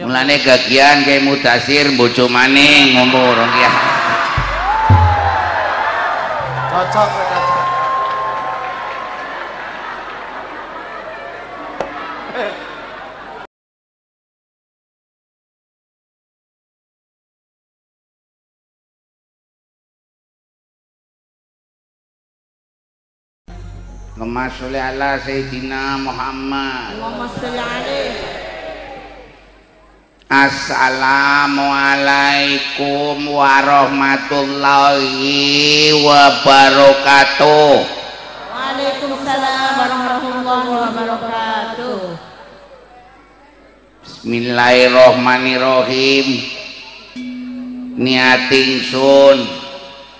mulane gagian kayak mutasir bojo maning ngomong orang ya cocok Allahumma sholli ala Sayyidina Muhammad. Allahumma sholli alaih. Assalamualaikum warahmatullahi wabarakatuh Waalaikumsalam warahmatullahi wabarakatuh. Bismillahirrohmanirrohim Niating sun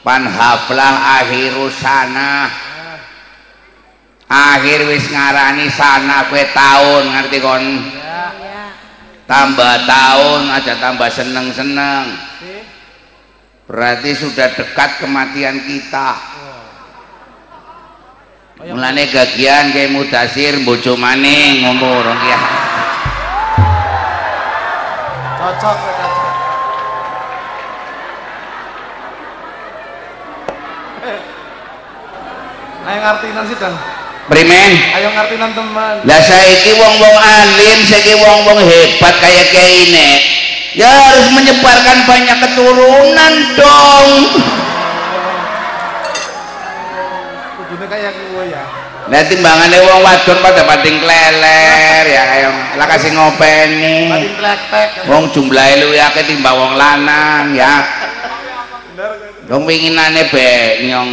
Panhaflah akhirus sana Akhir wis ngarani sana kue tahun ngerti kon. Tambah tahun aja tambah seneng-seneng. Berarti sudah dekat kematian kita. Mulane gagian kayak mutasir bojo maning ngomong orang ya cocok Ayo ngartinan sih dan Primen ayo ngartinan teman lah saiki wong-wong alim saiki wong-wong hebat kayak kayak ini ya harus menyebarkan banyak keturunan dong. Kudune kayak gue ya. Nah timbangannya wong wadon pada pating kleler ya kayak lah kasih ngopeni. Wong jumlahnya lu ya timbang wong lanang ya. Bener dong pinginane be nyong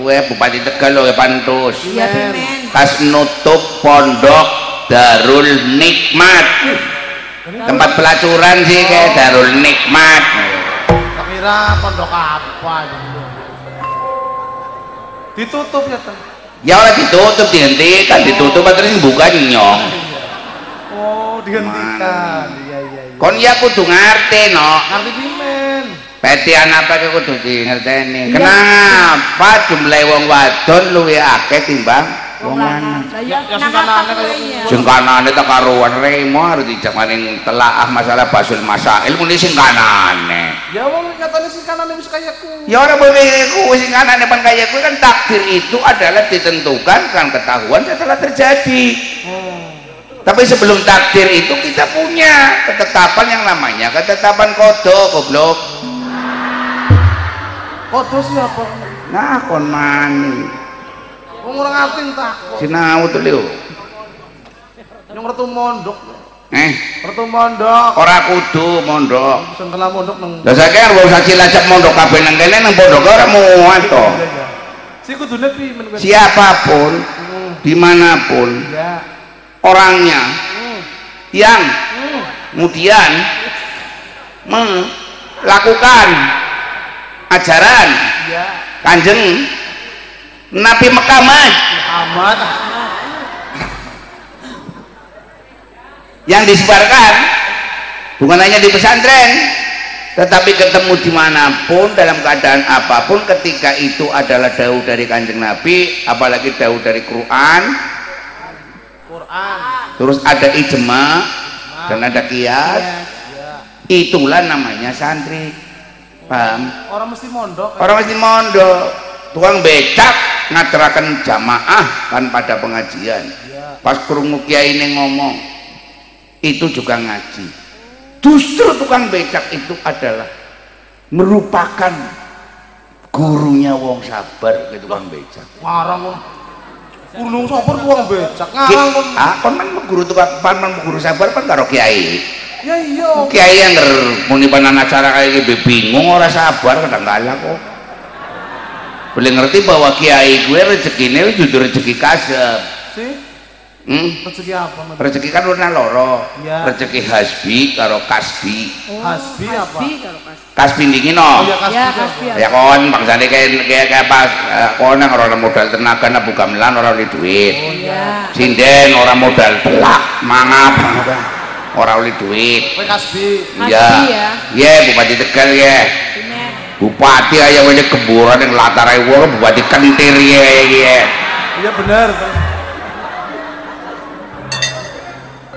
kue bupati tegal lo ya pantus. Iya kas nutup pondok Darul Nikmat. Tempat pelacuran sih kayak Darul Nikmat. Kira pondok apa ditutup ya ten ya orang ditutup dihentikan ditutup terus buka nyong. Oh dihentikan. Iya iya iya. Kon ya kudu ngerti no ngerti petian apa ke kudu di ngerteni Iya. kenapa jumlah wong wadon luwih akeh timbang wong lanang lanang. Lah ya Ya, sing kanane kaya ya? sing kanane tak karuan remo harus dijak maning telaah masalah basul masail muni sing kanane ya wong nyatanya sih kanan wis kayak ku ya orang boleh kuwi sing kanane pan kaya kuwi kan takdir itu adalah ditentukan kan ketahuan setelah terjadi hmm. tapi sebelum takdir itu kita punya ketetapan yang namanya ketetapan kodok goblok kodo siapa nah kon mani wong ora ngerti tak sinau tuh liu yang retu mondok eh retu mondok ora kudu mondok sing kena mondok nang Lah saiki arep usah cilacap mondok kabeh nang kene nang pondok ora muat to. Iya, iya. si kudune kuwi Siapa pun Hmm. di mana pun ya orangnya Hmm. yang Hmm. kemudian melakukan ajaran. Ya. Kanjeng Nabi Muhammad Muhammad. Yang disebarkan bukan hanya di pesantren. Tetapi ketemu di mana pun dalam keadaan apa pun ketika itu adalah daun dari kanjeng Nabi apalagi daun dari Quran. Quran. Terus ada ijma dan ada kias ya. Itulah namanya santri paham? Orang mesti mondok. Orang mesti mondok. Tukang becak ngaturakan jamaah kan pada pengajian. Ya pas kerungu kiai ini ngomong itu juga ngaji. Justru tukang becak itu adalah merupakan gurunya wong sabar ke tukang becak. wong. Gunung sopor wong becak ngarang wong. Ah kon man guru tukang pan man guru sabar pan karo kiai ya iya kiai yang muni panan acara kayak gitu bingung ora sabar kadang kala kok boleh ngerti bahwa kiai gue rezekinya itu rezeki kasep sih hmm? rezeki apa Mas? rezeki kan warna loro Iya. rezeki hasbi karo kasbi hasbi apa Hasbi pas. kasbi dingin oh no ya kasbi Ya apa? hasbi. ya kon bangsane kayak kayak kayak pas eh, kon yang orang modal tenaga nah buka melan orang oleh duit oh Ya. ya sinden orang modal telak mangap orang oleh duit kowe kasbi Hasbi ya ya. ya bupati tegal ya bupati aja ini keburan yang latar wong bupati kentir ya ya iya bener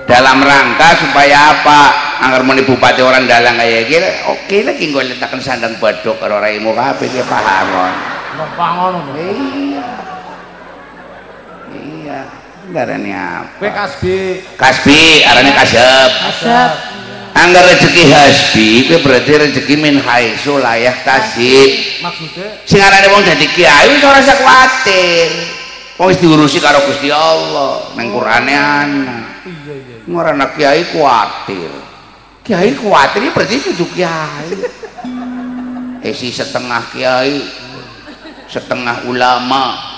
dalam rangka supaya apa anggar muni bupati orang dalang kaya iki oke lagi gue letakkan sandang badok karo raimu kabeh ki paham kon. Gampang ngono. Iya. Iya. Darane apa? Kasbi. Kasbi, arane kasep. Asap. Angger rezeki hasbi, kuwi berarti rezeki min haitsu layak tasib. Maksudnya Sing arane wong dadi kiai wis ora usah kuwatir. Wong wis diurusi karo Gusti Allah, nang Qur'ane ana. iya iya. Ora anak kiai kuwatir. Kiai kuwatir iki berarti kudu kiai. Esi setengah kiai, setengah ulama.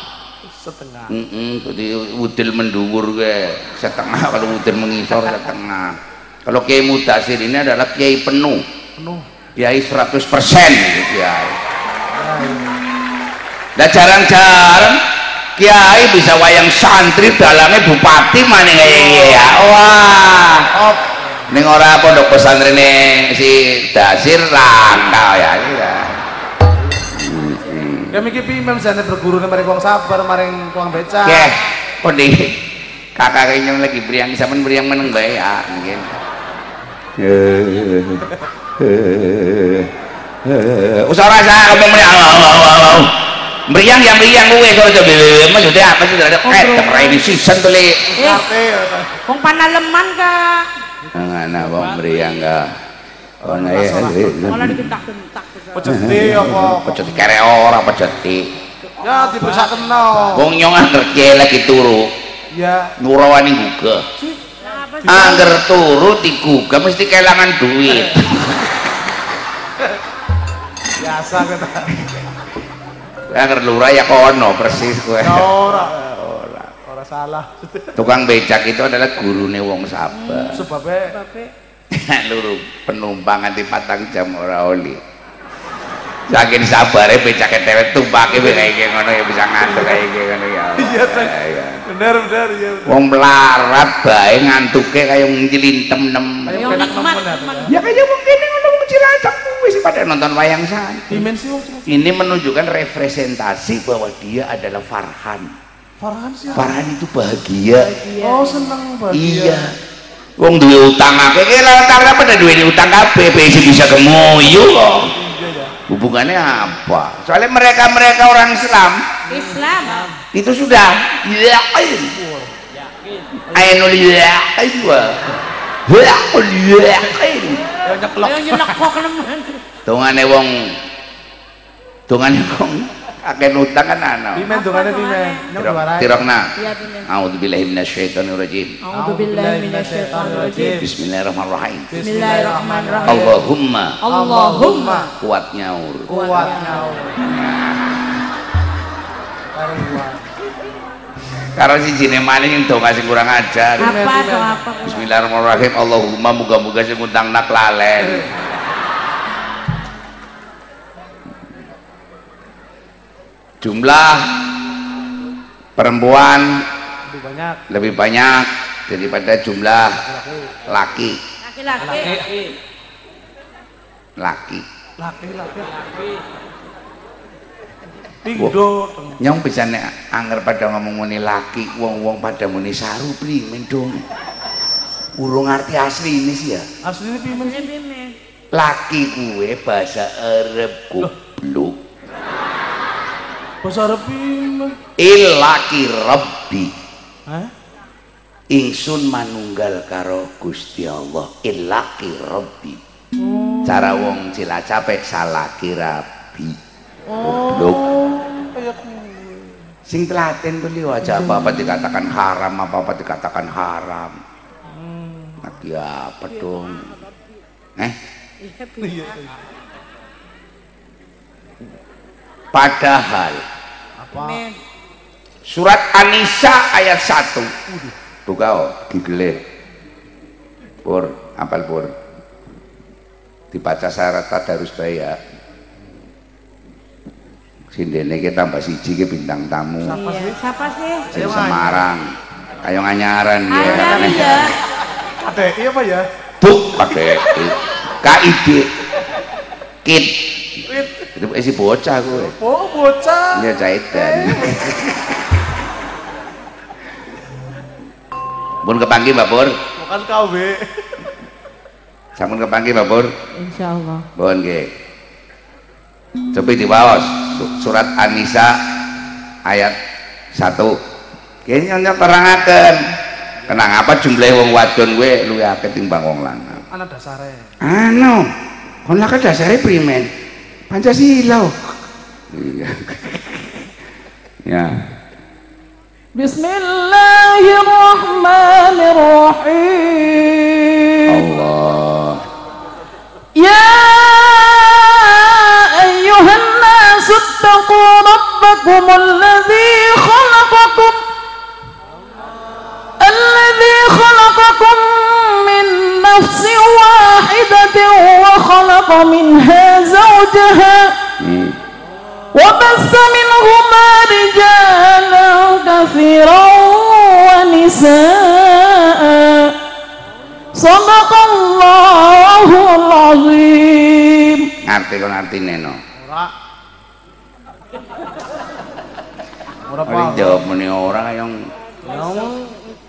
Setengah. Heeh, jadi udil mendhuwur ke setengah kalau udil mengisor setengah. Kalau Kiai Mudasir ini adalah kiai penuh, Penuh. kiai 100% gitu kiai. Nah jarang-jarang kiai bisa wayang santri dalangnya bupati mana kayak ya. Wah, Op. ning ora pondok pesantren si Dasir rangka ya. ya. Ya mikir pimen jane berguru maring wong sabar maring wong becak. Oke, kondi kakak lagi beriang sampean beriang meneng bae ya mungkin. Usah rasa kamu meriang, meriang yang meriang gue kalau coba maksudnya apa sih ada eh terus ini season tuh li. Eh, wong panaleman ka. Nggak apa meriang enggak. Oh nah ya, Malah digentak-gentak. Peceti apa? peceti kere ora peceti. Ya diperiksa kena. Wong nyong angger lagi turu, Ya. nurawani sih? Angger turu digugah mesti kehilangan duit. Biasa kata. Angger lurah ya kono persis kowe. Ya ora. Ora. Ora salah. Tukang becak itu adalah gurune wong sabar. Sebabnya. Luru penumpang nganti patang jam ora oli. Saking sabare becake dewek tumpake kayak gini ngono ya bisa ngantuk kayak gini ngono ya. Iya, Teng. Iya. bener bener ya. Wong melarat bae ngantuke kaya wong njilintem nem. Kayak Yang penak nikmat. Ya kaya wong kene ngono wong Cilacap wis pada nonton wayang santai. Dimensi wong Ini menunjukkan representasi bahwa dia adalah Farhan. Farhan sih. Farhan itu bahagia. Oh seneng banget. Iya. Wong duwe utang akeh, ki lantar apa duwe utang kabeh, besi bisa kemuyu kok. Hubungannya apa? Soalnya mereka-mereka orang Islam Islam. itu sudah yakin. Ainul yakin wa. Yakin yakin. Ya nyeklok. Dongane wong wong akeh utang kan ana. Pimen dongane pimen. Tirokna. Iya bener. A'udzubillahi minasyaitonirrajim. A'udzubillahi minasyaitonirrajim. Bismillahirrahmanirrahim. Bismillahirrahmanirrahim. Allahumma Allahumma kuat nyaur. Kuat nyaur. Karena si jine maning yang dong sing kurang ajar. apa dong apa? Bismillahirrahmanirrahim. Allahumma muga-muga sing ngutang nak lalen. Jumlah perempuan Lebih banyak. lebih banyak daripada jumlah Laki. laki. Laki-laki. Laki. Laki laki. Pingdo. Teng. Nyong bisa nek anger pada ngomong muni laki, wong-wong pada muni saru primen dong. Urung arti asli ini sih ya. Pimen sih. Pimen. Laki kue bahasa Arab goblok. Bahasa Arab. Ilaki rabbi. Hah? Ingsun manunggal karo Gusti Allah. Ilaki rabbi. Cara wong Cilacap salaki rabbi. Goblok. Kayak kue. Sing telaten tuh liwa aja apa-apa dikatakan haram, apa-apa dikatakan haram. Lagi apa dong? Eh? Iya. Iya. Padahal Pimen. surat An-Nisa ayat 1. Buka oh, gigile. Pur, apal pur. Dibaca syarat tadarus bae ya. Sindene kita tambah siji ki bintang tamu. Siapa Iya. sih? Siapa sih? Sing Semarang. Kayak nganyaran ya. Ya. Iya apa ya? Buk pakai KID. Kit. Itu isi bocah gue. Oh bocah. Dia jahitan. Bun kepanggih Mbak Pur. Bukan KW. Sampun kepanggih Pak Pur? Insyaallah. Mohon nggih. Coba diwaos Su- surat An-Nisa ayat 1. Kene nyonya terangaken. Kenang apa jumlah wong wadon kuwi luwih akeh timbang wong lanang. Anak dasare. Anu, kon lak dasare primen? Pancasila. Iya. ya. Bismillahirrahmanirrahim. Allah. يا أيها الناس اتقوا ربكم الذي خلقكم الذي خلقكم من نفس واحدة وخلق منها زوجها. وبث منهما رجالا كثيرا ونساء صدق الله العظيم Ngerti kon artine no. Ora. Ora jawab muni ora yang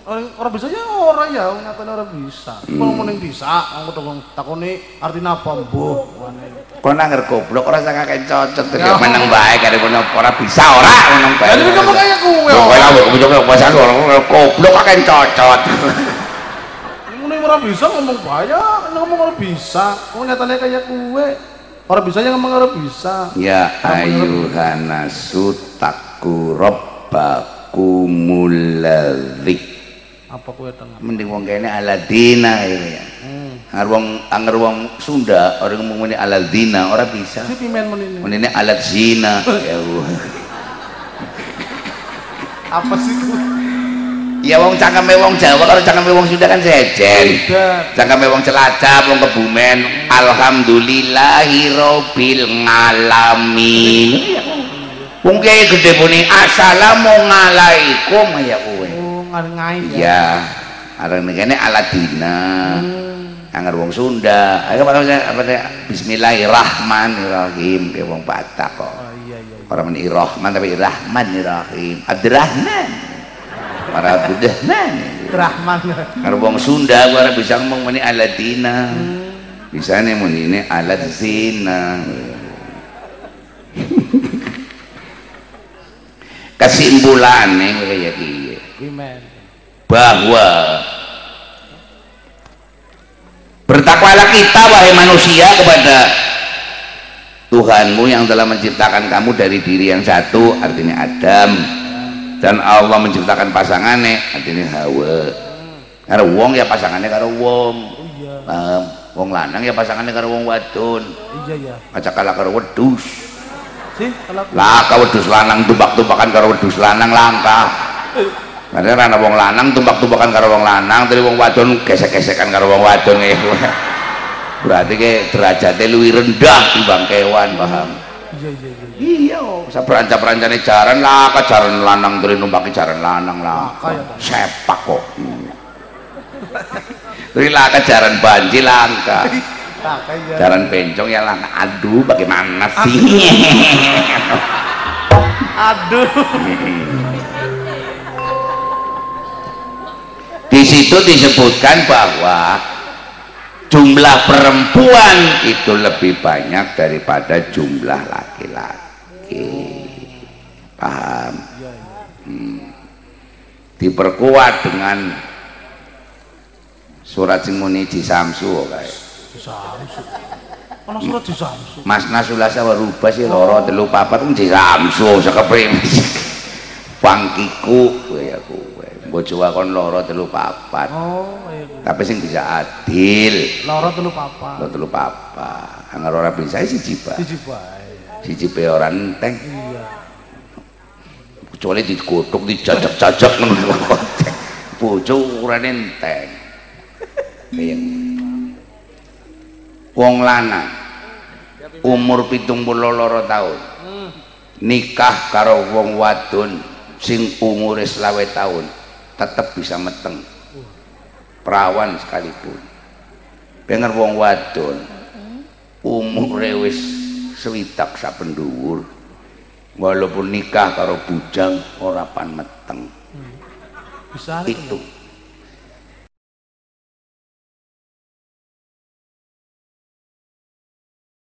orang ora bisa ya ora ya, wong nyatane ora bisa. Kalau mau ning bisa, aku tukang takoni artinya apa, Mbuh. Wane. kon anger goblok ora sak kakek cocot terus Ya. meneng bae kare kono ora bisa ora ngono bae. Jadi kamu kayak Yo kowe ora. lah goblok kok bahasa ora goblok kakek cocot. Ngene ora bisa ngomong bahaya, ngomong ora bisa. Kok nyatane kayak kuwe. Ora bisa ya ngomong ora bisa. Ya ayuhanasu taku rabbakumul ladzi Apa kuwe tengah? mending wong kene aladina ya. Hmm. Anger wong anger wong Sunda orang ngomong ini aladina ora bisa. Si pimen alat zina. Ya Allah. Apa sih kuwe? Ya wong cangkeme wong Jawa kalau cangkeme wong Sunda kan sejen. Beda. Cangkeme wong Cilacap, wong Kebumen, alhamdulillahirabbil ngalamin. Wong kiai gede puni assalamualaikum ya kowe. Ngai ya. Iya. Areng ngene Aladina. Anger wong Sunda. Ayo apa apa Bismillahirrahmanirrahim ke wong Batak kok. Oh iya iya. Orang meni Rahman tapi Rahmanirrahim. Abdurrahman. Para Abdurrahman. Rahman. Kalau wong Sunda gua ora bisa ngomong meni Aladina. Bisa nih meni ini alat zina. Kesimpulannya kayak gini. Bahwa bertakwalah kita wahai manusia kepada Tuhanmu yang telah menciptakan kamu dari diri yang satu artinya Adam. Dan Allah menciptakan pasangannya artinya Hawa. Karena wong ya pasangannya karo wong. Iya. paham? Wong lanang ya pasangannya karo wong wadon. Iya ya. aja kalah karo wedus Sih kalau langka wedus lanang tumbak-tumbakan karo wedus lanang langka karena rana wong lanang tumbak-tumbakan karo wong lanang tapi wong wadon gesek-gesekan karo wong wadon ya berarti ke derajatnya lebih rendah timbang kewan paham? Iya iya iya. iya. Bisa perancang-perancangnya jaran lah ke jaran lanang terus numpaki jaran lanang lah. Pak. sepak kok. Terus lah ke jaran banji langka kayak jaran bencong ya langka aduh bagaimana sih? Aduh. Di situ disebutkan bahwa jumlah perempuan itu lebih banyak daripada jumlah laki-laki. Paham? Hmm. Diperkuat dengan surat sing muni di Samsu. Ana surat di Samsu. Mas Nasulasa warubah sih loro telu papat di Samsu sekeprim. Pangkiku kowe kowe. Bojo kon loro telu papat. Oh, iya. Tapi sing bisa adil. Loro telu papa. Lo telu papa. Angger ora bisa siji bae. Siji bae. Siji bae ora enteng. Iya. Kecuali digodhog dijajak-jajak ngono konteng. Bojo ukurane enteng. Kaya wong lanang umur pitung puluh loro tahun nikah karo wong wadon sing umure selawe tahun tetep bisa meteng. Perawan sekalipun. Pengen wong wadon umure wis swidak saben dhuwur. Walaupun nikah karo bujang ora pan meteng. Bisa itu